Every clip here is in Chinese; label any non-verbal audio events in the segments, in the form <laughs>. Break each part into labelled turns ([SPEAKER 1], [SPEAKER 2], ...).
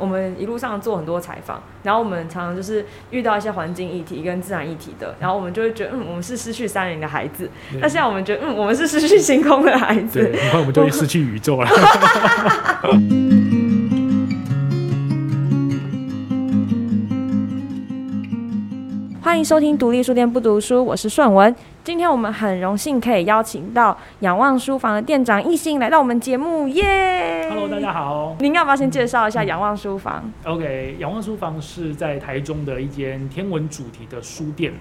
[SPEAKER 1] 我们一路上做很多采访，然后我们常常就是遇到一些环境议题跟自然议题的，然后我们就会觉得，嗯，我们是失去山林的孩子。那现在我们觉得，嗯，我们是失去星空的孩子。
[SPEAKER 2] 对，很快我们就会失去宇宙了。<laughs>
[SPEAKER 1] 欢迎收听独立书店不读书，我是顺文。今天我们很荣幸可以邀请到仰望书房的店长艺兴来到我们节目，耶
[SPEAKER 2] ！Hello，大家好。
[SPEAKER 1] 您要不要先介绍一下仰望书房
[SPEAKER 2] ？OK，仰望书房是在台中的一间天文主题的书店。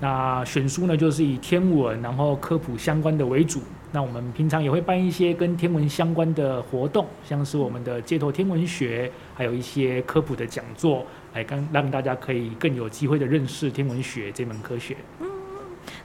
[SPEAKER 2] 那选书呢，就是以天文然后科普相关的为主。那我们平常也会办一些跟天文相关的活动，像是我们的街头天文学，还有一些科普的讲座，来让大家可以更有机会的认识天文学这门科学。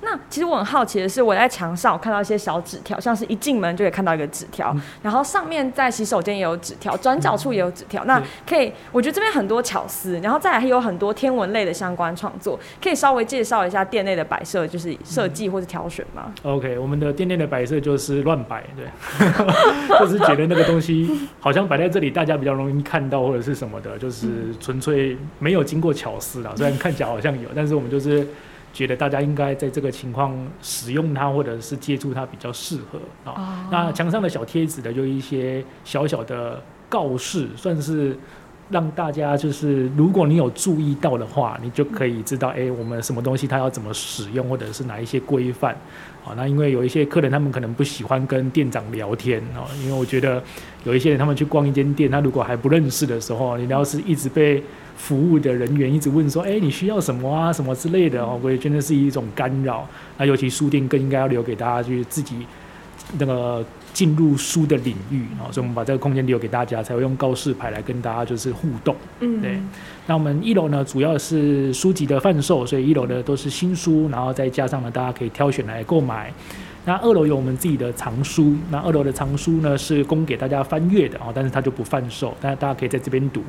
[SPEAKER 1] 那其实我很好奇的是，我在墙上看到一些小纸条，像是一进门就可以看到一个纸条，然后上面在洗手间也有纸条，转角处也有纸条。那可以，我觉得这边很多巧思，然后再来还有很多天文类的相关创作，可以稍微介绍一下店内的摆设，就是设计或者挑选吗
[SPEAKER 2] ？OK，我们的店内的摆设就是乱摆，对，就是觉得那个东西好像摆在这里，大家比较容易看到或者是什么的，就是纯粹没有经过巧思啦。虽然看起来好像有，但是我们就是。觉得大家应该在这个情况使用它，或者是接触它比较适合啊。那墙上的小贴纸的，就一些小小的告示，算是让大家就是，如果你有注意到的话，你就可以知道，哎，我们什么东西它要怎么使用，或者是哪一些规范啊。那因为有一些客人他们可能不喜欢跟店长聊天啊，因为我觉得有一些人他们去逛一间店，他如果还不认识的时候，你要是一直被。服务的人员一直问说：“哎，你需要什么啊？什么之类的哦。”我也觉得是一种干扰。那尤其书店更应该要留给大家去自己那个进入书的领域啊。所以，我们把这个空间留给大家，才会用告示牌来跟大家就是互动。嗯，对。那我们一楼呢，主要是书籍的贩售，所以一楼的都是新书，然后再加上呢，大家可以挑选来购买。那二楼有我们自己的藏书，那二楼的藏书呢是供给大家翻阅的哦，但是它就不贩售，但是大家可以在这边读。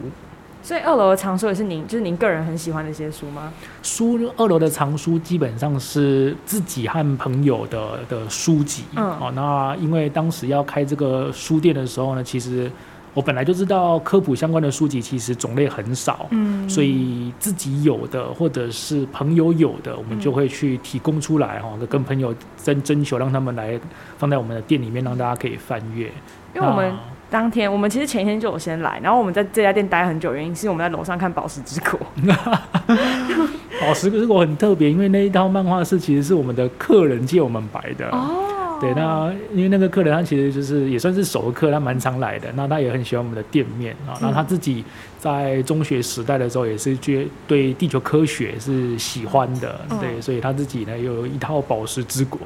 [SPEAKER 1] 所以二楼的藏书也是您，就是您个人很喜欢的一些书吗？
[SPEAKER 2] 书二楼的藏书基本上是自己和朋友的的书籍。嗯，哦，那因为当时要开这个书店的时候呢，其实我本来就知道科普相关的书籍其实种类很少。嗯，所以自己有的或者是朋友有的，我们就会去提供出来哈，跟朋友征征求，让他们来放在我们的店里面，让大家可以翻阅。
[SPEAKER 1] 因为我们。当天我们其实前一天就有先来，然后我们在这家店待很久，原因是我们在楼上看《宝石之国》。<laughs>
[SPEAKER 2] 《宝石之国》很特别，因为那一套漫画是其实是我们的客人借我们摆的。哦，对，那因为那个客人他其实就是也算是熟客，他蛮常来的，那他也很喜欢我们的店面啊，然后他自己。在中学时代的时候，也是觉对地球科学是喜欢的，对，所以他自己呢有一套《宝石之国》，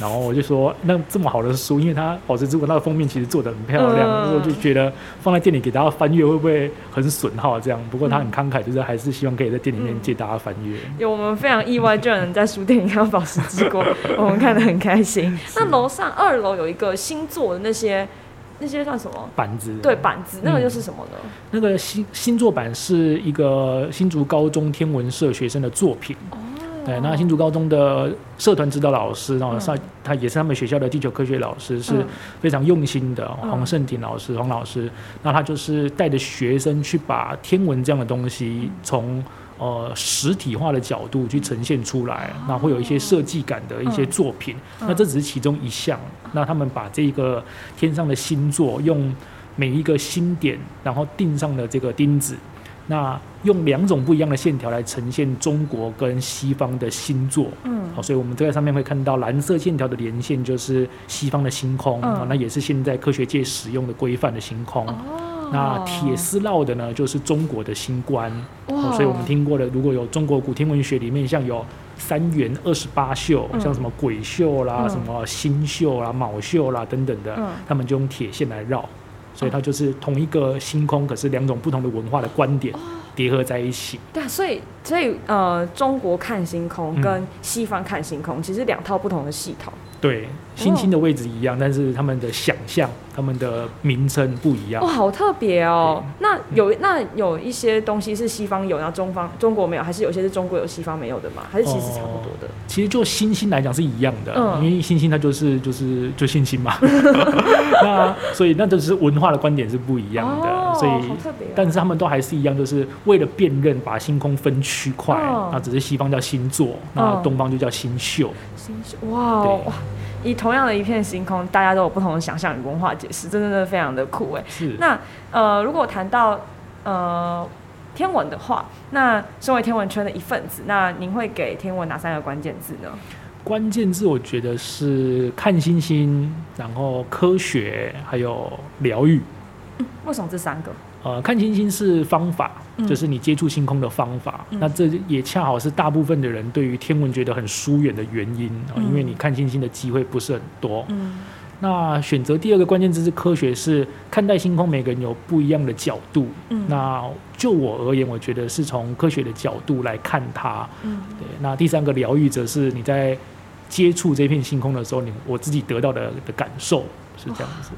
[SPEAKER 2] 然后我就说，那这么好的书，因为他《宝石之国》那个封面其实做的很漂亮，我就觉得放在店里给大家翻阅会不会很损耗？这样，不过他很慷慨，就是还是希望可以在店里面借大家翻阅。
[SPEAKER 1] 有我们非常意外，居然能在书店里看到《宝石之国》，我们看得很开心。<laughs> 那楼上二楼有一个星座的那些。那些算什么
[SPEAKER 2] 板子？
[SPEAKER 1] 对，板子，那个又是什么呢？
[SPEAKER 2] 那个星星座板是一个新竹高中天文社学生的作品。哦，对，那新竹高中的社团指导老师，然后上他也是他们学校的地球科学老师，是非常用心的。黄胜鼎老师，黄老师，那他就是带着学生去把天文这样的东西从。呃，实体化的角度去呈现出来，那会有一些设计感的一些作品。那这只是其中一项。那他们把这个天上的星座，用每一个星点，然后钉上了这个钉子，那用两种不一样的线条来呈现中国跟西方的星座。嗯，好，所以我们在上面会看到蓝色线条的连线，就是西方的星空。嗯，那也是现在科学界使用的规范的星空。那铁丝绕的呢，就是中国的星官，所以我们听过的，如果有中国古天文学里面，像有三元二十八宿，像什么鬼宿啦、什么星宿啦、卯宿啦等等的，他们就用铁线来绕，所以它就是同一个星空，可是两种不同的文化的观点叠合在一起。
[SPEAKER 1] 对啊，所以所以呃，中国看星空跟西方看星空，其实两套不同的系统。
[SPEAKER 2] 对，星星的位置一样，但是他们的想象、他们的名称不一样。
[SPEAKER 1] 哇，好特别哦！那有那有一些东西是西方有，然后中方中国没有，还是有些是中国有西方没有的吗？还是其实差不多的？
[SPEAKER 2] 其实就星星来讲是一样的，因为星星它就是就是就星星嘛。<laughs> 那所以那就是文化的观点是不一样的。
[SPEAKER 1] 哦，
[SPEAKER 2] 所以但是他们都还是一样，就是为了辨认，把星空分区块，
[SPEAKER 1] 哦
[SPEAKER 2] 那只是西方叫星座，那
[SPEAKER 1] 哦
[SPEAKER 2] 东方就叫星宿。
[SPEAKER 1] 星宿哇！以同样的一片星空，大家都有不同的想象与文化解释，真的真的非常的酷哎。
[SPEAKER 2] 是，
[SPEAKER 1] 那呃，如果谈到呃天文的话，那身为天文圈的一份子，那您会给天文哪三个关键字呢？
[SPEAKER 2] 关键字我觉得是看星星，然后科学，还有疗愈。
[SPEAKER 1] 为什么这三个？
[SPEAKER 2] 呃，看星星是方法，
[SPEAKER 1] 嗯
[SPEAKER 2] 就是你接触星空的方法。
[SPEAKER 1] 嗯
[SPEAKER 2] 那这也恰好是大部分的人对于天文觉得很疏远的原因啊、
[SPEAKER 1] 嗯
[SPEAKER 2] 因为你看星星的机会不是很多。
[SPEAKER 1] 嗯
[SPEAKER 2] 那选择第二个关键字是科学，是看待星空，每个人有不一样的角度。
[SPEAKER 1] 嗯
[SPEAKER 2] 那就我而言，我觉得是从科学的角度来看它。
[SPEAKER 1] 嗯
[SPEAKER 2] 对，那第三个疗愈则是你在接触这片星空的时候，你我自己得到的的感受是这样子。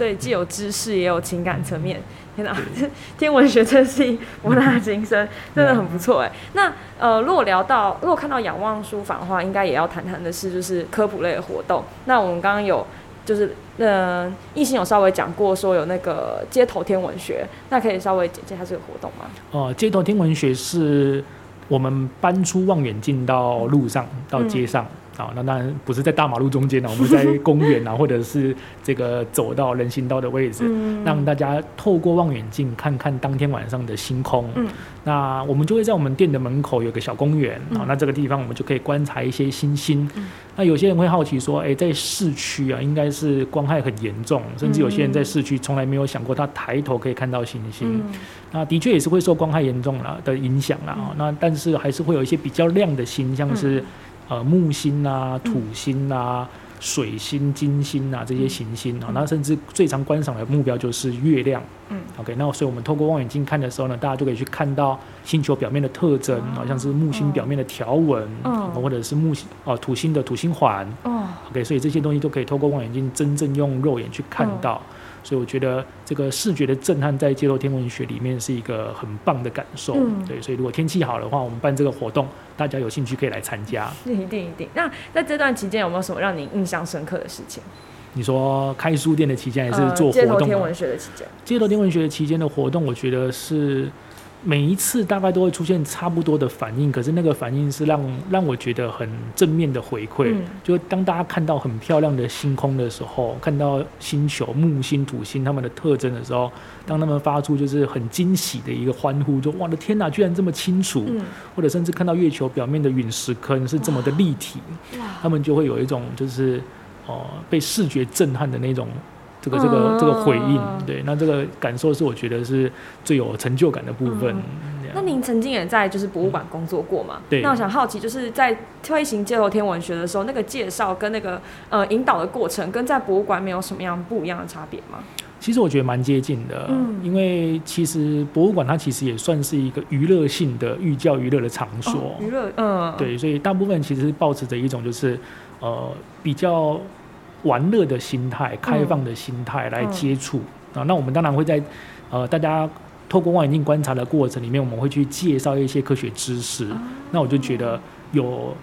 [SPEAKER 1] 所以既有知识，也有情感层面。天哪，<laughs> 天文学真是博大精深，真的很不错哎。那呃，如果聊到，如果看到仰望书房的话，应该也要谈谈的是就是科普类的活动。那我们刚刚有就是呃，艺兴有稍微讲过说有那个街头天文学，那可以稍微简介一下这个活动吗？
[SPEAKER 2] 呃，街头天文学是我们搬出望远镜到路上、到街上。啊，那当然不是在大马路中间呢，我们在公园啊，<laughs> 或者是这个走到人行道的位置，
[SPEAKER 1] 嗯
[SPEAKER 2] 让大家透过望远镜看看当天晚上的星空。
[SPEAKER 1] 嗯
[SPEAKER 2] 那我们就会在我们店的门口有个小公园啊、
[SPEAKER 1] 嗯
[SPEAKER 2] 那这个地方我们就可以观察一些星星。
[SPEAKER 1] 嗯
[SPEAKER 2] 那有些人会好奇说，诶，在市区啊，应该是光害很严重，甚至有些人在市区从来没有想过他抬头可以看到星星。
[SPEAKER 1] 嗯
[SPEAKER 2] 那的确也是会受光害严重了的影响啦、
[SPEAKER 1] 嗯
[SPEAKER 2] 哦那但是还是会有一些比较亮的星，像是、呃木星啊、土星啊、水星、金星啊这些行星啊、
[SPEAKER 1] 嗯
[SPEAKER 2] 那甚至最常观赏的目标就是月亮。
[SPEAKER 1] 嗯
[SPEAKER 2] OK，那所以我们透过望远镜看的时候呢，大家就可以去看到星球表面的特征，
[SPEAKER 1] 哦
[SPEAKER 2] 好、像是木星表面的条纹，
[SPEAKER 1] 嗯
[SPEAKER 2] 或者是木星哦、土星的土星环。
[SPEAKER 1] 哦
[SPEAKER 2] OK，所以这些东西都可以透过望远镜真正用肉眼去看
[SPEAKER 1] 嗯
[SPEAKER 2] 到。所以我觉得这个视觉的震撼在街头天文学里面是一个很棒的感受。
[SPEAKER 1] 嗯
[SPEAKER 2] 对，所以如果天气好的话，我们办这个活动，大家有兴趣可以来参加。
[SPEAKER 1] 一定一定。那在这段期间有没有什么让你印象深刻的事情？
[SPEAKER 2] 你说开书店的期间还是做活动
[SPEAKER 1] 天文学的期间？
[SPEAKER 2] 街头天文学期间的活动，我觉得是每一次大概都会出现差不多的反应，可是那个反应是让让我觉得很正面的回馈。
[SPEAKER 1] 嗯
[SPEAKER 2] 就当大家看到很漂亮的星空的时候，看到星球、木星、土星它们的特征的时候，当他们发出就是很惊喜的一个欢呼，就哇的天哪，居然这么清楚！
[SPEAKER 1] 嗯，
[SPEAKER 2] 或者甚至看到月球表面的陨石坑是这么的立体，他们就会有一种就是哦、被视觉震撼的那种这个这个这个回应。
[SPEAKER 1] 嗯
[SPEAKER 2] 对，那这个感受是我觉得是最有成就感的部分。
[SPEAKER 1] 嗯那您曾经也在就是博物馆工作过嘛？
[SPEAKER 2] 对
[SPEAKER 1] 那我想好奇，就是在推行街头天文学的时候，那个介绍跟那个呃引导的过程，跟在博物馆没有什么样不一样的差别吗？
[SPEAKER 2] 其实我觉得蛮接近的，
[SPEAKER 1] 嗯
[SPEAKER 2] 因为其实博物馆它其实也算是一个娱乐性的寓教于乐的场所。
[SPEAKER 1] 哦娱乐，嗯，，
[SPEAKER 2] 对，所以大部分其实是保持着一种就是呃比较玩乐的心态、开放的心态来接触、啊。那我们当然会在呃大家透过望远镜观察的过程里面，我们会去介绍一些科学知识。那我就觉得有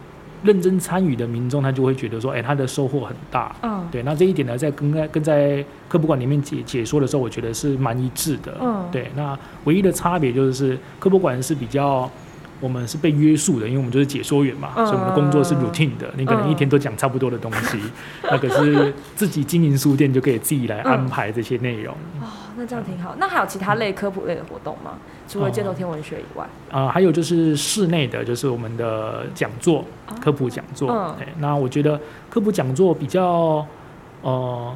[SPEAKER 2] 认真参与的民众，他就会觉得说，哎、他的收获很大。
[SPEAKER 1] 嗯，
[SPEAKER 2] 对，那这一点呢，在跟在跟在科普馆里面解解说的时候，我觉得是蛮一致的。
[SPEAKER 1] 嗯
[SPEAKER 2] 对，那唯一的差别就是科普馆是比较。我们是被约束的，因为我们就是解说员嘛，
[SPEAKER 1] 嗯
[SPEAKER 2] 所以我们的工作是 routine 的。你可能一天都讲差不多的东西，那可是自己经营书店就可以自己来安排这些内容。
[SPEAKER 1] 哦，那这样挺好。那还有其他类科普类的活动吗？除了街头天文学以外？
[SPEAKER 2] 啊、还有就是室内的，就是我们的讲座、
[SPEAKER 1] 哦
[SPEAKER 2] 科普讲座。那我觉得科普讲座比较呃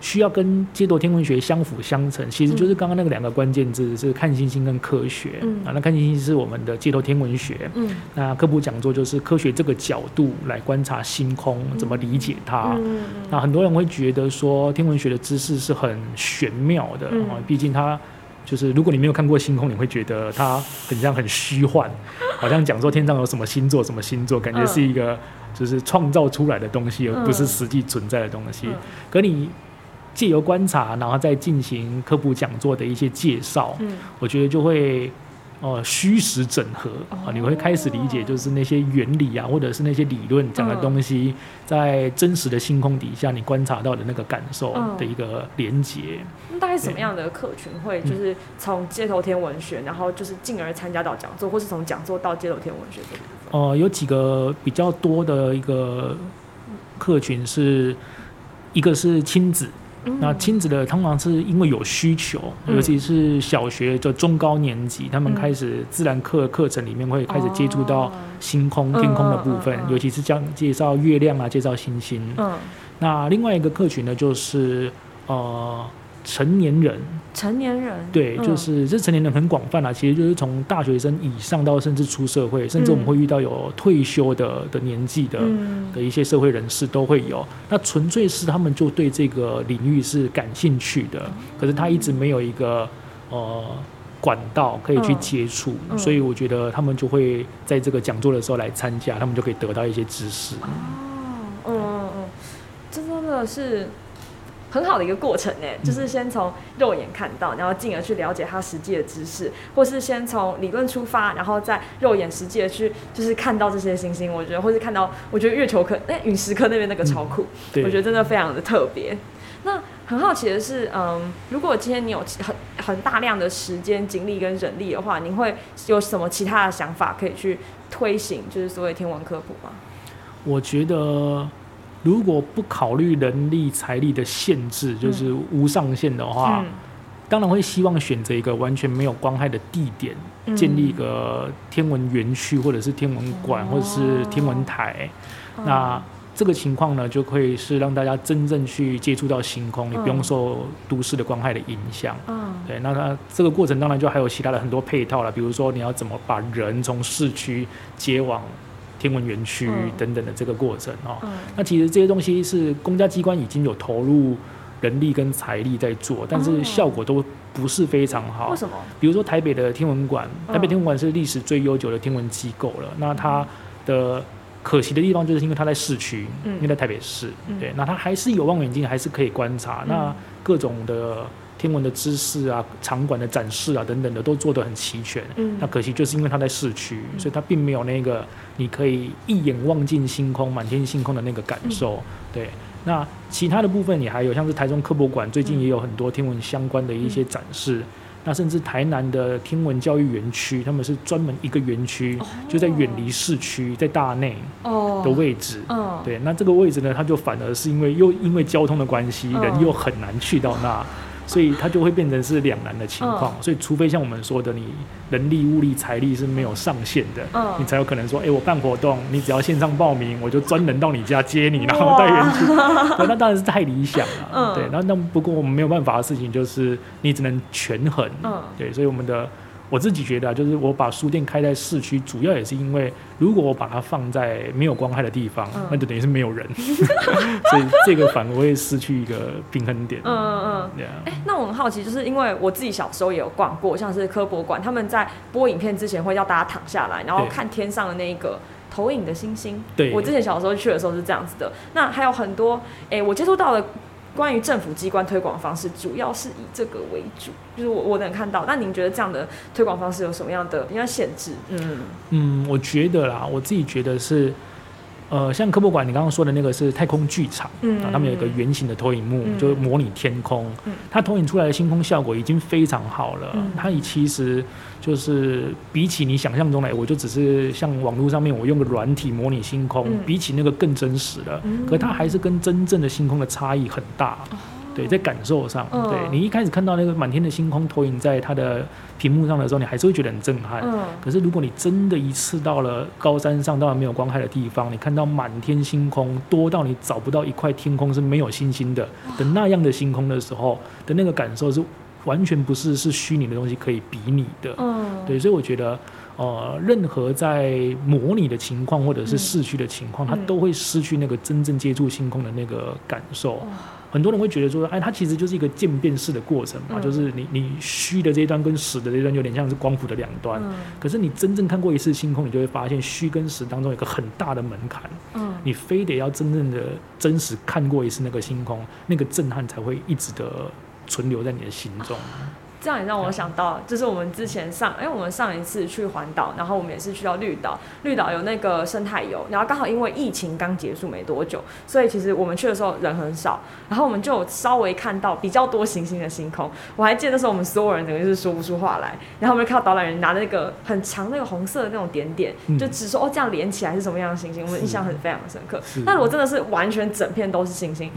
[SPEAKER 2] 需要跟街头天文学相辅相成，其实就是刚刚那个两个关键字是看星星跟科学。
[SPEAKER 1] 嗯。
[SPEAKER 2] 啊，那看星星是我们的街头天文学，
[SPEAKER 1] 嗯。
[SPEAKER 2] 那科普讲座就是科学这个角度来观察星空，怎么理解它。
[SPEAKER 1] 嗯
[SPEAKER 2] 那很多人会觉得说天文学的知识是很玄妙的
[SPEAKER 1] 嗯。
[SPEAKER 2] 啊，毕竟它就是如果你没有看过星空，你会觉得它很像很虚幻，<laughs> 好像讲说天上有什么星座什么星座，感觉是一个就是创造出来的东西，而不是实际存在的东西。
[SPEAKER 1] 嗯。
[SPEAKER 2] 可你借由观察，然后再进行科普讲座的一些介绍，
[SPEAKER 1] 嗯
[SPEAKER 2] 我觉得就会呃虚实整合啊，你会开始理解就是那些原理啊，或者是那些理论讲的东西，在真实的星空底下你观察到的那个感受的一个连接。
[SPEAKER 1] 那大概什么样的客群会就是从街头天文学，然后就是进而参加到讲座，或是从讲座到街头天文学这部分？
[SPEAKER 2] 哦，有几个比较多的一个客群是，一个是亲子。那亲子的通常是因为有需求，尤其是小学的中高年级，他们开始自然课课程里面会开始接触到星空、天空的部分，尤其是将介绍月亮啊，介绍星星。嗯，那另外一个客群呢，就是呃。成年人，
[SPEAKER 1] 成年人，
[SPEAKER 2] 对，就是这成年人很广泛啊，其实就是从大学生以上到甚至出社会，甚至我们会遇到有退休的的年纪的的一些社会人士都会有。那纯粹是他们就对这个领域是感兴趣的，可是他一直没有一个呃管道可以去接触，所以我觉得他们就会在这个讲座的时候来参加，他们就可以得到一些知识。哦，
[SPEAKER 1] 嗯嗯嗯，这真的是。很好的一个过程呢，就是先从肉眼看到，然后进而去了解它实际的知识，或是先从理论出发，然后再肉眼实际的去就是看到这些星星。我觉得，或是看到，我觉得月球科那，陨石科那边那个超酷，我觉得真的非常的特别。那很好奇的是，嗯，如果今天你有很很大量的时间、精力跟人力的话，你会有什么其他的想法可以去推行，就是所谓天文科普吗？
[SPEAKER 2] 我觉得。如果不考虑人力财力的限制，就是无上限的话，当然会希望选择一个完全没有光害的地点，建立一个天文园区，或者是天文馆，或者是天文台。那这个情况呢，就可以是让大家真正去接触到星空，你不用受都市的光害的影响。嗯对，那它这个过程当然就还有其他的很多配套了，比如说你要怎么把人从市区接往。天文园区等等的这个过程哦，那其实这些东西是公家机关已经有投入人力跟财力在做，但是效果都不是非常好。
[SPEAKER 1] 为什么？
[SPEAKER 2] 比如说台北的天文馆，台北天文馆是历史最悠久的天文机构了。那它的可惜的地方就是因为它在市区，因为在台北市，对，那它还是有望远镜，还是可以观察那各种的。天文的知识啊，场馆的展示啊，等等的都做得很齐全。嗯，那可惜就是因为它在市区，所以它并没有那个你可以一眼望尽星空、满天星空的那个感受。对，那其他的部分也还有，像是台中科博馆最近也有很多天文相关的一些展示。那甚至台南的天文教育园区，他们是专门一个园区，就在远离市区，在大内的位置。对，那这个位置呢，它就反而是因为又因为交通的关系，人又很难去到那。所以它就会变成是两难的情况，所以除非像我们说的，你人力、物力、财力是没有上限的，你才有可能说，哎，我办活动，你只要线上报名，我就专人到你家接你，然后带人去。那当然是太理想了，对。那那不过我们没有办法的事情就是，你只能权衡，对。所以我们的。我自己觉得啊，就是我把书店开在市区，主要也是因为，如果我把它放在没有光害的地方，那就等于是没有人，<laughs> <laughs> 所以这个反而会失去一个平衡点。嗯嗯
[SPEAKER 1] 嗯，对啊。哎，那我很好奇，就是因为我自己小时候也有逛过，像是科博馆，他们在播影片之前会叫大家躺下来，然后看天上的那一个投影的星星。
[SPEAKER 2] 对，
[SPEAKER 1] 我之前小时候去的时候是这样子的。那还有很多，哎，我接触到的。关于政府机关推广方式，主要是以这个为主，就是我我能看到。那您觉得这样的推广方式有什么样的比较限制？
[SPEAKER 2] 嗯嗯，我觉得啦，我自己觉得是。呃，像科博馆，你刚刚说的那个是太空剧场，啊，他们有一个圆形的投影幕，就模拟天空，它投影出来的星空效果已经非常好了。它以其实就是比起你想象中的，我就只是像网络上面我用个软体模拟星空，比起那个更真实的，可它还是跟真正的星空的差异很大。对，在感受上，对你一开始看到那个满天的星空投影在它的屏幕上的时候，你还是会觉得很震撼。嗯。可是如果你真的一次到了高山上，到了没有光害的地方，你看到满天星空多到你找不到一块天空是没有星星的的那样的星空的时候的那个感受，是完全不是是虚拟的东西可以比拟的。嗯。对，所以我觉得，呃，任何在模拟的情况或者是市区的情况，它都会失去那个真正接触星空的那个感受。很多人会觉得说，哎，它其实就是一个渐变式的过程嘛，就是你你虚的这一端跟实的这一端有点像是光谱的两端。嗯。可是你真正看过一次星空，你就会发现虚跟实当中有个很大的门槛。嗯。你非得要真正的真实看过一次那个星空，那个震撼才会一直的存留在你的心中。
[SPEAKER 1] 这样也让我想到，就是我们之前上，哎，我们上一次去环岛，然后我们也是去到绿岛，绿岛有那个生态游，然后刚好因为疫情刚结束没多久，所以其实我们去的时候人很少，然后我们就稍微看到比较多行星的星空。我还记得那时候我们所有人等于是说不出话来，然后我们就看到导览员拿那个很长那个红色的那种点点，就只说哦这样连起来是什么样的星星，我们印象很非常深刻。那如果真的是完全整片都是星星。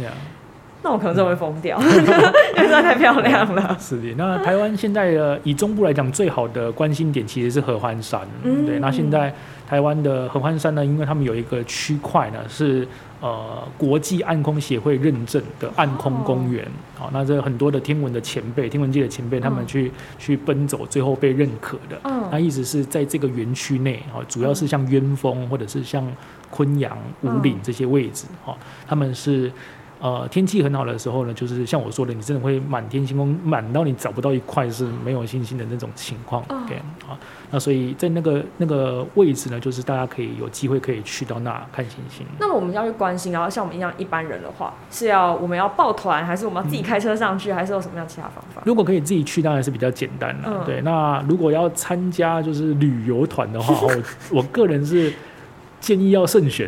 [SPEAKER 1] 那我可能真的会疯掉，<laughs> 因为实在太漂亮了。
[SPEAKER 2] 是的，那台湾现在的以中部来讲，最好的关心点其实是合欢山。嗯对，那现在台湾的合欢山呢，因为他们有一个区块呢是呃国际暗空协会认证的暗空公园。好，那这很多的天文的前辈、天文界的前辈，他们去去奔走，最后被认可的。嗯，那意思是在这个园区内，哈，主要是像鸢峰或者是像昆阳、五岭这些位置，哈，他们是。呃，天气很好的时候呢，就是像我说的，你真的会满天星空，满到你找不到一块是没有星星的那种情况。OK 啊，那所以在那个那个位置呢，就是大家可以有机会可以去到那看星星。
[SPEAKER 1] 那我们要去关心，然后像我们一样一般人的话，是要我们要报团，还是我们要自己开车上去，还是有什么样其他方法？
[SPEAKER 2] 如果可以自己去，当然是比较简单了。对，那如果要参加就是旅游团的话，我 <laughs> 我个人是。建议要慎选，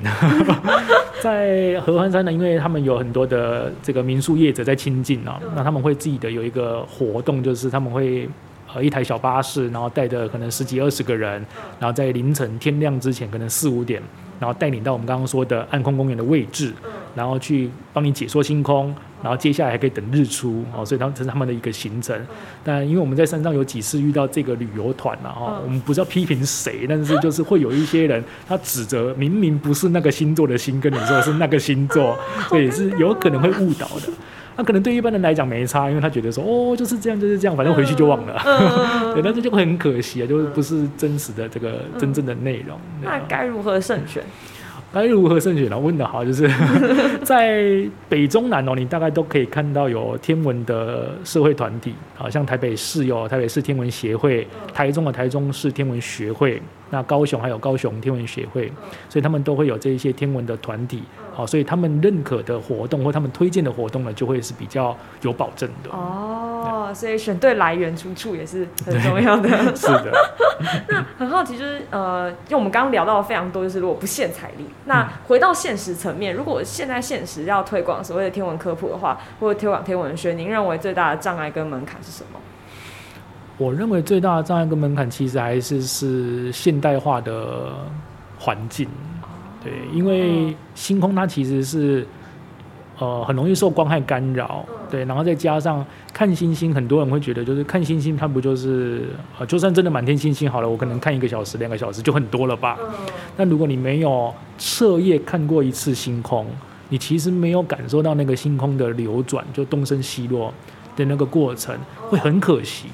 [SPEAKER 2] 在合欢山呢，因为他们有很多的这个民宿业者在亲近啊，那他们会自己的有一个活动，就是他们会呃一台小巴士，然后带着可能十几二十个人，然后在凌晨天亮之前，可能四五点。然后带领到我们刚刚说的暗空公园的位置，然后去帮你解说星空，然后接下来还可以等日出哦，所以他们这是他们的一个行程。但因为我们在山上有几次遇到这个旅游团了哈，我们不是要批评谁，但是就是会有一些人他指责明明不是那个星座的星跟你说是那个星座，<laughs> 所以是有可能会误导的。那可能对一般人来讲没差，因为他觉得说哦就是这样就是这样，反正回去就忘了。对，但是就会很可惜啊，就是不是真实的这个真正的内容。
[SPEAKER 1] 那该如何慎选？
[SPEAKER 2] 该如何慎选呢？问的好，就是 <laughs> 在北中南哦，你大概都可以看到有天文的社会团体，好像台北市有台北市天文协会，台中的台中市天文学会。那高雄还有高雄天文协会，所以他们都会有这一些天文的团体，好，所以他们认可的活动或他们推荐的活动呢，就会是比较有保证的。
[SPEAKER 1] 哦，所以选对来源出处也是很重要的。<laughs>
[SPEAKER 2] 是的。<laughs>
[SPEAKER 1] 那很好奇，就是呃，因为我们刚刚聊到非常多，就是如果不限财力，那回到现实层面，如果现在现实要推广所谓的天文科普的话，或者推广天文学，您认为最大的障碍跟门槛是什么？
[SPEAKER 2] 我认为最大的障碍跟门槛其实还是是现代化的环境，对，因为星空它其实是呃很容易受光害干扰，对，然后再加上看星星，很多人会觉得就是看星星，它不就是呃就算真的满天星星好了，我可能看一个小时、两个小时就很多了吧？但如果你没有彻夜看过一次星空，你其实没有感受到那个星空的流转，就东升西落的那个过程，会很可惜。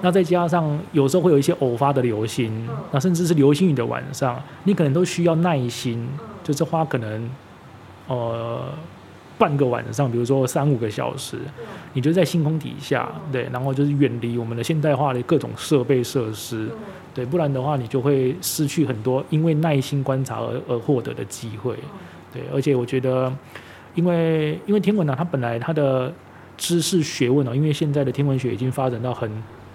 [SPEAKER 2] 那再加上有时候会有一些偶发的流星，那甚至是流星雨的晚上，你可能都需要耐心，就是花可能呃半个晚上，比如说三五个小时，你就在星空底下，对，然后就是远离我们的现代化的各种设备设施，对，不然的话你就会失去很多因为耐心观察而而获得的机会，对，而且我觉得，因为因为天文呢，它本来它的知识学问哦，因为现在的天文学已经发展到很。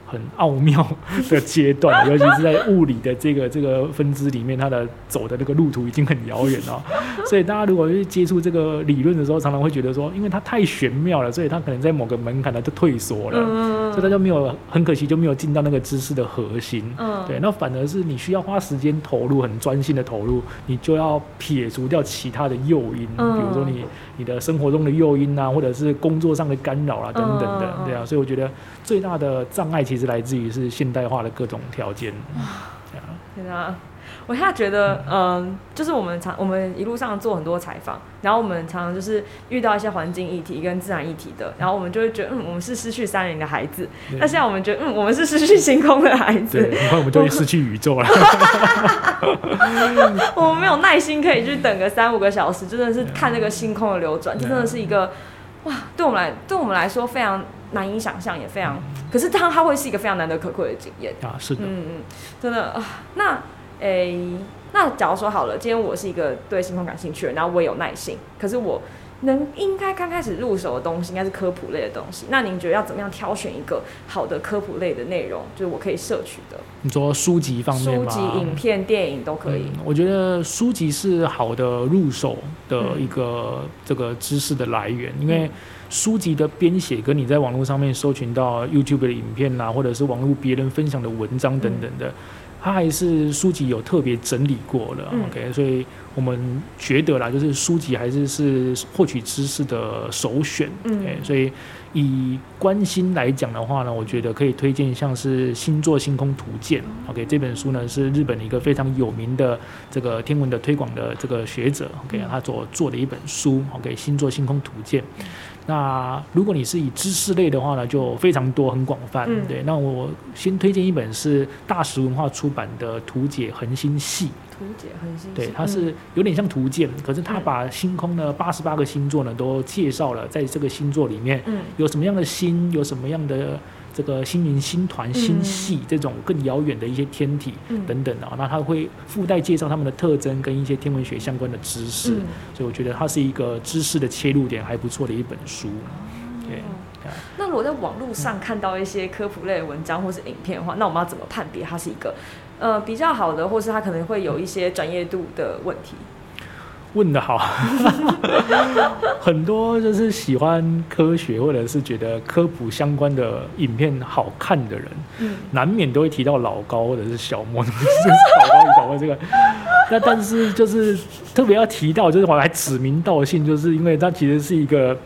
[SPEAKER 2] 很奥妙的阶段，<laughs> 尤其是在物理的这个这个分支里面，它的走的那个路途已经很遥远了。所以大家如果去接触这个理论的时候，常常会觉得说，因为它太玄妙了，所以它可能在某个门槛它就退缩了，所以它就没有很可惜就没有进到那个知识的核心。对，那反而是你需要花时间投入，很专心的投入，你就要撇除掉其他的诱因，比如说你你的生活中的诱因啊，或者是工作上的干扰啊等等的，对啊。所以我觉得最大的障碍其实。是来自于是现代化的各种条件。
[SPEAKER 1] 天啊！我现在觉得，嗯，就是我们常我们一路上做很多采访，然后我们常常就是遇到一些环境议题跟自然议题的，然后我们就会觉得，嗯，我们是失去山林的孩子。那现在我们觉得，嗯，我们是失去星空的孩子。
[SPEAKER 2] 对，很快我们就会失去宇宙了。<laughs>
[SPEAKER 1] 我们没有耐心可以去等个三五个小时，真的是看那个星空的流转，这真的是一个哇，对我们来对我们来说非常。难以想象，也非常，可是它它会是一个非常难得可贵的经验
[SPEAKER 2] 啊！是的，嗯
[SPEAKER 1] 嗯，真的啊。那诶，那假如说好了，今天我是一个对星空感兴趣的人，然后我也有耐心，可是我能应该刚开始入手的东西应该是科普类的东西。那您觉得要怎么样挑选一个好的科普类的内容，就是我可以摄取的？
[SPEAKER 2] 你说书籍方面吗？
[SPEAKER 1] 书籍、影片、电影都可以。
[SPEAKER 2] 嗯我觉得书籍是好的入手的一个这个知识的来源，因为书籍的编写跟你在网络上面搜寻到 YouTube 的影片啦，或者是网络别人分享的文章等等的，它还是书籍有特别整理过了。
[SPEAKER 1] 嗯
[SPEAKER 2] OK，所以我们觉得啦，就是书籍还是是获取知识的首选。
[SPEAKER 1] 嗯
[SPEAKER 2] OK，所以以关心来讲的话呢，我觉得可以推荐像是《星座星空图鉴》。OK，这本书呢是日本的一个非常有名的这个天文的推广的这个学者 OK 他所做的一本书 OK，《星座星空图鉴》。那如果你是以知识类的话呢，就非常多很广泛。
[SPEAKER 1] 嗯
[SPEAKER 2] 对，那我先推荐一本是大石文化出版的《图解恒星系》。
[SPEAKER 1] 图解恒星系，
[SPEAKER 2] 对，它
[SPEAKER 1] 嗯
[SPEAKER 2] 是有点像图鉴，可是它
[SPEAKER 1] 嗯
[SPEAKER 2] 把星空的八十八个星座呢都介绍了，在这个星座里面
[SPEAKER 1] 嗯
[SPEAKER 2] 有什么样的星，有什么样的这个星云、星团、星系这种更遥远的一些天体
[SPEAKER 1] 嗯。
[SPEAKER 2] 等等啊，那它会附带介绍它们的特征跟一些天文学相关的知识，
[SPEAKER 1] 嗯。
[SPEAKER 2] 所以我觉得它是一个知识的切入点还不错的一本书。对，
[SPEAKER 1] 那如果在网络上看到一些科普类的文章或是影片的话，那我们要怎么判别它是一个呃比较好的，或是它可能会有一些专业度的问题？
[SPEAKER 2] 问的好，<laughs> 很多就是喜欢科学或者是觉得科普相关的影片好看的人，
[SPEAKER 1] 嗯
[SPEAKER 2] 难免都会提到老高或者是小莫，就 <laughs> 是老高与小莫这个。那但是就是特别要提到，就是我还指名道姓，就是因为它其实是一个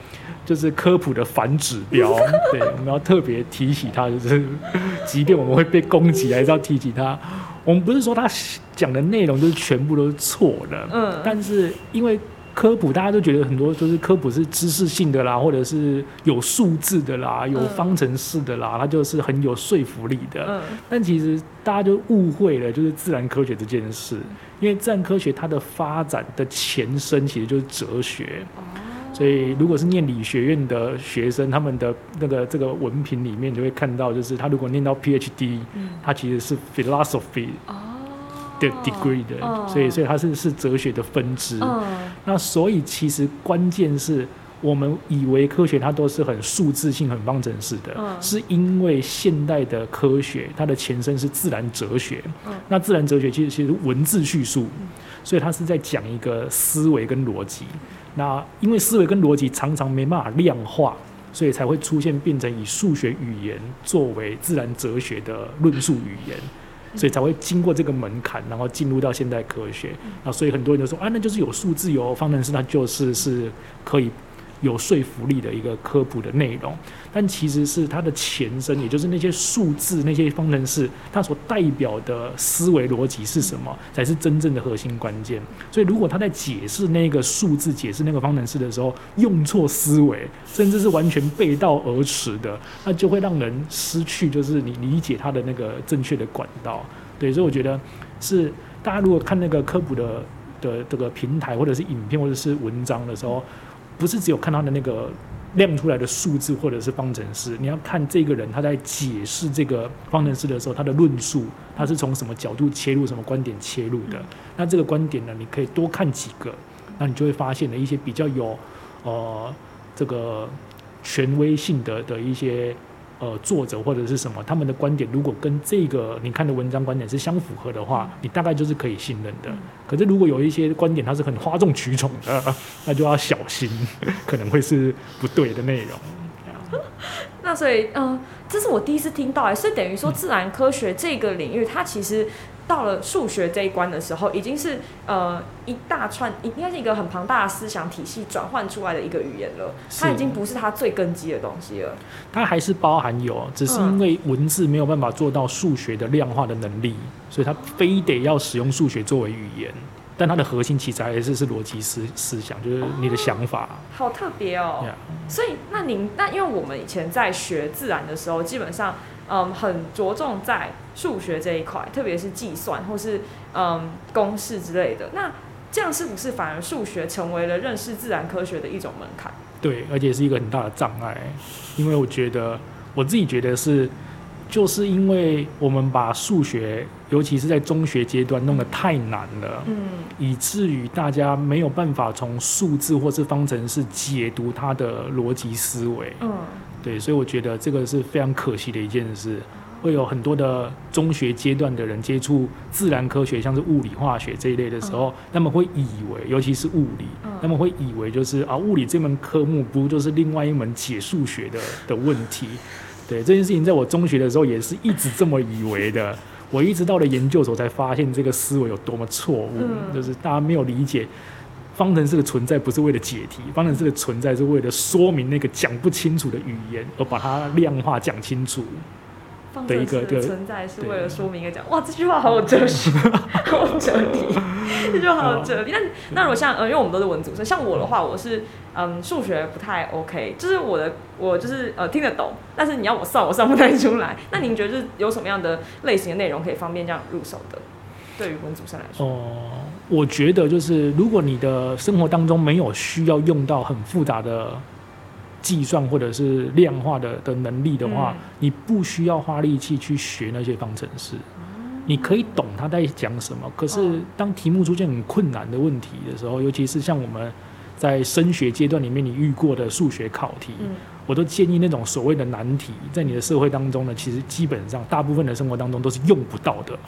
[SPEAKER 2] 就是科普的反指标，<laughs> 对，我们要特别提起它，就是 <laughs> 即便我们会被攻击，还是要提起它。我们不是说他讲的内容就是全部都是错的，
[SPEAKER 1] 嗯
[SPEAKER 2] 但是因为科普，大家都觉得很多就是科普是知识性的啦，或者是有数字的啦，有
[SPEAKER 1] 嗯
[SPEAKER 2] 方程式的啦，它就是很有说服力的。
[SPEAKER 1] 嗯
[SPEAKER 2] 但其实大家就误会了，就是自然科学这件事，因为自然科学它的发展的前身其实就是哲学。
[SPEAKER 1] 哦
[SPEAKER 2] 所以，如果是念理学院的学生，他们的那个这个文凭里面就会看到，就是他如果念到 PhD，
[SPEAKER 1] 嗯。
[SPEAKER 2] 他其实是 philosophy
[SPEAKER 1] 哦。
[SPEAKER 2] 的 degree 的，
[SPEAKER 1] 哦
[SPEAKER 2] 所以所以它是是哲学的分支。
[SPEAKER 1] 嗯。
[SPEAKER 2] 那所以其实关键是我们以为科学它都是很数字性、很方程式的，
[SPEAKER 1] 嗯。
[SPEAKER 2] 是因为现代的科学它的前身是自然哲学。
[SPEAKER 1] 嗯。
[SPEAKER 2] 那自然哲学其实其实文字叙述，所以它是在讲一个思维跟逻辑。那因为思维跟逻辑常常没办法量化。所以才会出现变成以数学语言作为自然哲学的论述语言，所以才会经过这个门槛，然后进入到现代科学。那所以很多人就说啊，那就是有数字有方程式，那就是是可以有说服力的一个科普的内容。但其实是它的前身，也就是那些数字、那些方程式，它所代表的思维逻辑是什么，才是真正的核心关键。所以如果他在解释那个数字、解释那个方程式的时候，用错思维，甚至是完全背道而驰的，那就会让人失去就是你理解它的那个正确的管道。对，所以我觉得是大家如果看那个科普的的这个平台或者是影片或者是文章的时候，不是只有看他的那个亮出来的数字或者是方程式，你要看这个人他在解释这个方程式的时候，他的论述他是从什么角度切入、什么观点切入的。那这个观点呢，你可以多看几个，那你就会发现了一些比较有呃这个权威性的的一些呃作者或者是什么，他们的观点如果跟这个你看的文章观点是相符合的话，你大概就是可以信任的。可是如果有一些观点它是很哗众取宠的，<laughs> 那就要小心，可能会是不对的内容。<laughs>
[SPEAKER 1] 那所以，嗯、这是我第一次听到，哎，所以等于说自然科学这个领域，它其实到了数学这一关的时候，已经是呃一大串，应该是一个很庞大的思想体系转换出来的一个语言了。它已经不是它最根基的东西了。
[SPEAKER 2] 它还是包含有，只是因为文字没有办法做到数学的量化的能力，所以它非得要使用数学作为语言。但它的核心其实还是是逻辑思思想，就是你的想法。
[SPEAKER 1] 好特别哦。所以，那您那因为我们以前在学自然的时候，基本上嗯很着重在数学这一块，特别是计算或是嗯公式之类的。那这样是不是反而数学成为了认识自然科学的一种门槛？
[SPEAKER 2] 对，而且是一个很大的障碍，因为我觉得我自己觉得是就是因为我们把数学，尤其是在中学阶段弄得太难了，
[SPEAKER 1] 嗯
[SPEAKER 2] 以至于大家没有办法从数字或是方程式解读它的逻辑思维。
[SPEAKER 1] 嗯
[SPEAKER 2] 对，所以我觉得这个是非常可惜的一件事。会有很多的中学阶段的人接触自然科学，像是物理、化学这一类的时候，他们会以为，尤其是物理，
[SPEAKER 1] 嗯
[SPEAKER 2] 他们会以为就是啊，物理这门科目不就是另外一门解数学的的问题？对这件事情，在我中学的时候也是一直这么以为的。我一直到了研究所才发现这个思维有多么错误，
[SPEAKER 1] 嗯
[SPEAKER 2] 就是大家没有理解。方程式的存在不是为了解题，方程式的存在是为了说明那个讲不清楚的语言，而把它量化讲清楚。
[SPEAKER 1] 方
[SPEAKER 2] 的一个对
[SPEAKER 1] 程式的存在是为了说明一个讲，哇，这句话好有哲学，好有哲理，这句话好有哲理。<laughs> 那那如果像呃，因为我们都是文组生，像我的话，我是嗯数学不太 OK，就是我的我就是呃听得懂，但是你要我算，我算不太出来。那您觉得就是有什么样的类型的内容可以方便这样入手的？对于文组生来说，
[SPEAKER 2] 哦、我觉得就是如果你的生活当中没有需要用到很复杂的计算或者是量化的的能力的话，
[SPEAKER 1] 嗯
[SPEAKER 2] 你不需要花力气去学那些方程式。你可以懂他在讲什么，可是
[SPEAKER 1] 哦
[SPEAKER 2] 当题目出现很困难的问题的时候，尤其是像我们在升学阶段里面你遇过的数学考题，
[SPEAKER 1] 嗯
[SPEAKER 2] 我都建议那种所谓的难题，在你的社会当中呢，其实基本上大部分的生活当中都是用不到的。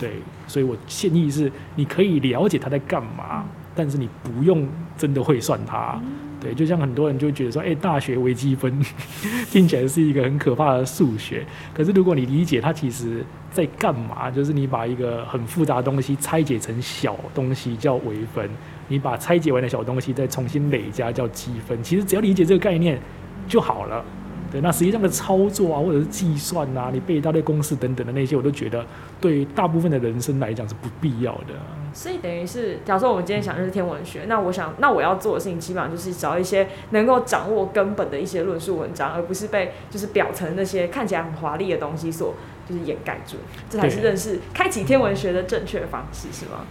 [SPEAKER 2] 对，所以我建议是，你可以了解他在干嘛，但是你不用真的会算它。对，就像很多人就觉得说，哎、大学微积分 <laughs> 听起来是一个很可怕的数学，可是如果你理解它其实在干嘛，就是你把一个很复杂的东西拆解成小东西叫微分，你把拆解完的小东西再重新累加叫积分，其实只要理解这个概念就好了。对，那实际上的操作啊，或者是计算啊，你背一大堆公式等等的那些，我都觉得对大部分的人生来讲是不必要的。
[SPEAKER 1] 所以等于是，假如说我们今天想认识天文学，那我想，那我要做的事情基本上就是找一些能够掌握根本的一些论述文章，而不是被就是表层那些看起来很华丽的东西所就是掩盖住。这才是认识开启天文学的正确方式，是吗？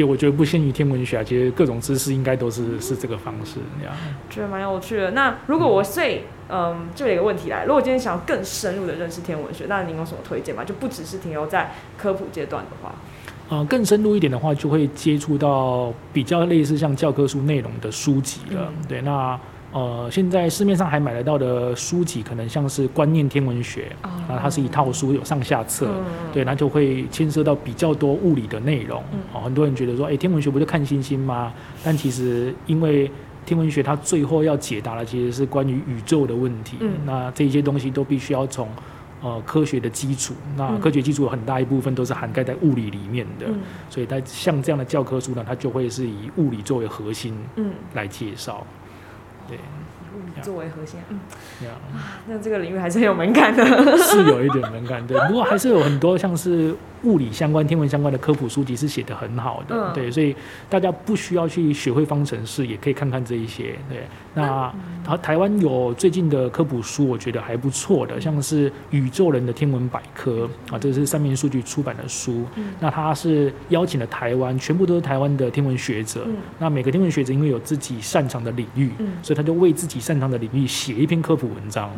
[SPEAKER 2] 其实我觉得不限于天文学啊，其实各种知识应该都是是这个方式这样。
[SPEAKER 1] 觉得蛮有趣的。那如果我最嗯，就有一个问题来，如果今天想要更深入的认识天文学，那您有什么推荐吗？就不只是停留在科普阶段的话，
[SPEAKER 2] 呃，更深入一点的话，就会接触到比较类似像教科书内容的书籍了。
[SPEAKER 1] 嗯
[SPEAKER 2] 对，那呃，现在市面上还买得到的书籍，可能像是《观念天文学》
[SPEAKER 1] 哦
[SPEAKER 2] 啊，它是一套书，有上下册。
[SPEAKER 1] 嗯
[SPEAKER 2] 对，那就会牵涉到比较多物理的内容。
[SPEAKER 1] 嗯
[SPEAKER 2] 哦，很多人觉得说，哎、天文学不就看星星吗？但其实因为天文学它最后要解答的其实是关于宇宙的问题。
[SPEAKER 1] 嗯
[SPEAKER 2] 那这些东西都必须要从呃科学的基础，那
[SPEAKER 1] 嗯
[SPEAKER 2] 科学基础有很大一部分都是涵盖在物理里面的。
[SPEAKER 1] 嗯
[SPEAKER 2] 所以在像这样的教科书呢，它就会是以物理作为核心
[SPEAKER 1] 嗯，
[SPEAKER 2] 来介绍。对，
[SPEAKER 1] 物理作为核心，嗯。那这个领域还是很有门槛的。
[SPEAKER 2] 是有一点门槛，对，不过还是有很多像是物理相关、天文相关的科普书籍是写得很好的，
[SPEAKER 1] 嗯。
[SPEAKER 2] 对，所以大家不需要去学会方程式，也可以看看这一些，对。那台台湾有最近的科普书，我觉得还不错的，像是《宇宙人的天文百科》啊，这是三明数据出版的书，
[SPEAKER 1] 嗯。
[SPEAKER 2] 那他是邀请了台湾全部都是台湾的天文学者，
[SPEAKER 1] 嗯。
[SPEAKER 2] 那每个天文学者因为有自己擅长的领域，
[SPEAKER 1] 嗯。
[SPEAKER 2] 所以他就为自己擅长的领域写一篇科普文章。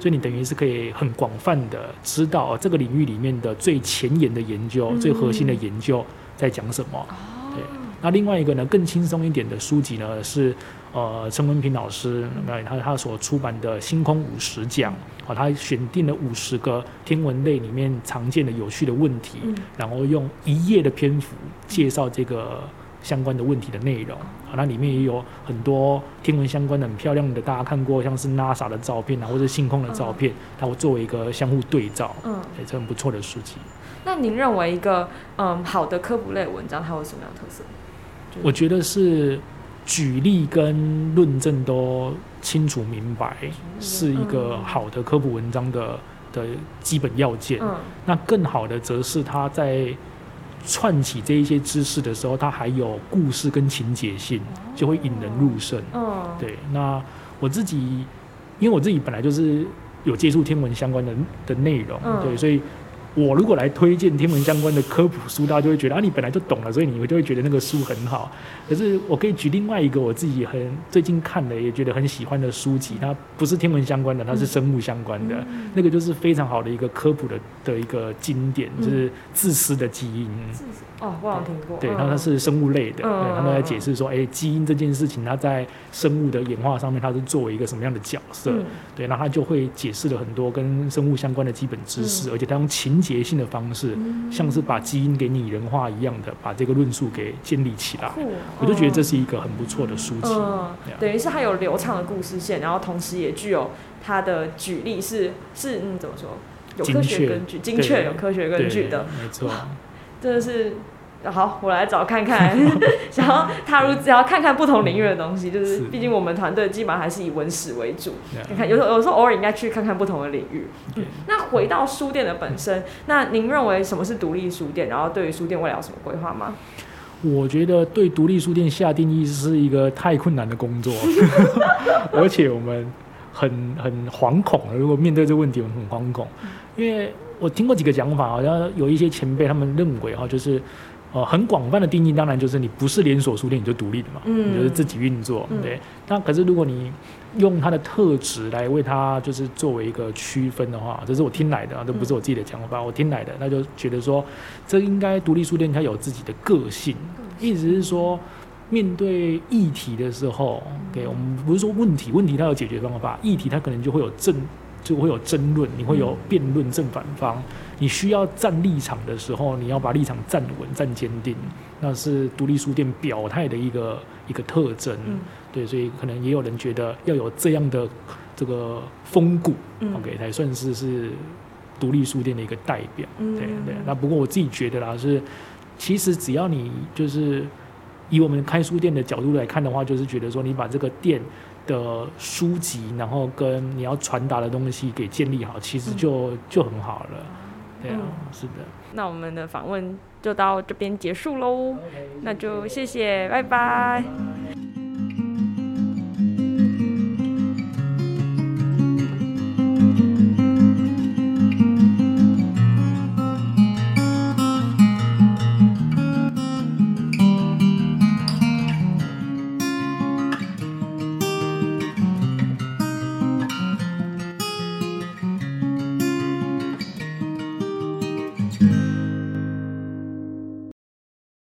[SPEAKER 2] 所以你等于是可以很广泛的知道、哦、这个领域里面的最前沿的研究、
[SPEAKER 1] 嗯。
[SPEAKER 2] 最核心的研究在讲什么。对。
[SPEAKER 1] 哦，
[SPEAKER 2] 那另外一个呢，更轻松一点的书籍呢是呃陈文平老师那他他所出版的《星空五十讲》啊，他选定了五十个天文类里面常见的有趣的问题，
[SPEAKER 1] 嗯。
[SPEAKER 2] 然后用一页的篇幅介绍这个相关的问题的内容。啊，那里面也有很多天文相关的很漂亮的，大家看过像是 NASA 的照片啊，或者星空的照片，它会作为一个相互对照，
[SPEAKER 1] 嗯，
[SPEAKER 2] 也是很不错的书籍。
[SPEAKER 1] 那您认为一个嗯好的科普类文章它有什么样的特色？
[SPEAKER 2] 我觉得是举例跟论证都清楚明白，是一个好的科普文章的的基本要件。
[SPEAKER 1] 嗯
[SPEAKER 2] 那更好的则是它在串起这一些知识的时候，它还有故事跟情节性，就会引人入胜。
[SPEAKER 1] 嗯，
[SPEAKER 2] 对，那我自己，因为我自己本来就是有接触天文相关的的内容，
[SPEAKER 1] 嗯。
[SPEAKER 2] 对，所以我如果来推荐天文相关的科普书，大家就会觉得啊，你本来就懂了，所以你就会觉得那个书很好。可是我可以举另外一个我自己很最近看的，也觉得很喜欢的书籍，它不是天文相关的，它是生物相关的，那个就是非常好的一个科普的的一个经典，就是自私的基因。
[SPEAKER 1] 哦，我有听过。
[SPEAKER 2] 对，然后它是生物类的，对，他们在解释说，哎，基因这件事情，它在生物的演化上面，它是作为一个什么样的角色？对，那他就会解释了很多跟生物相关的基本知识，而且他用情节性的方式，像是把基因给拟人化一样的，把这个论述给建立起来。我就觉得这是一个很不错的书籍。嗯，
[SPEAKER 1] 等于是它有流畅的故事线，然后同时也具有它的举例是是嗯怎么说？有科学根据，精确有科学根据的，
[SPEAKER 2] 没错。
[SPEAKER 1] 真的是好，我来找看看，<laughs> 想要踏入，只要看看不同领域的东西。就是，毕竟我们团队基本上还是以文史为主。你看，有时候有时候偶尔应该去看看不同的领域。那回到书店的本身，那您认为什么是独立书店？然后对于书店未来有什么规划吗？
[SPEAKER 2] 我觉得对独立书店下定义是一个太困难的工作，<laughs> 而且我们很很惶恐。如果面对这个问题，我们很惶恐，因为。我听过几个讲法，好像有一些前辈他们认为哈，就是呃很广泛的定义，当然就是你不是连锁书店你就独立的嘛，嗯，就是自己运作，对。那可是如果你用它的特质来为它就是作为一个区分的话，这是我听来的啊，这不是我自己的讲法，我听来的，那就觉得说这应该独立书店它有自己的个性，意思是说面对议题的时候，给我们不是说问题，问题它有解决方法，议题它可能就会有正。就会有争论，你会有辩论正反方，你需要站立场的时候，你要把立场站稳、站坚定，那是独立书店表态的一个一个特征。对，所以可能也有人觉得要有这样的这个风骨，OK 才算是是独立书店的一个代表。对对。那不过我自己觉得啦，是其实只要你就是以我们开书店的角度来看的话，就是觉得说你把这个店。的书籍，然后跟你要传达的东西给建立好，其实就就很好了。对啊，是的。
[SPEAKER 1] 那我们的访问就到这边结束喽，那就谢谢，拜拜。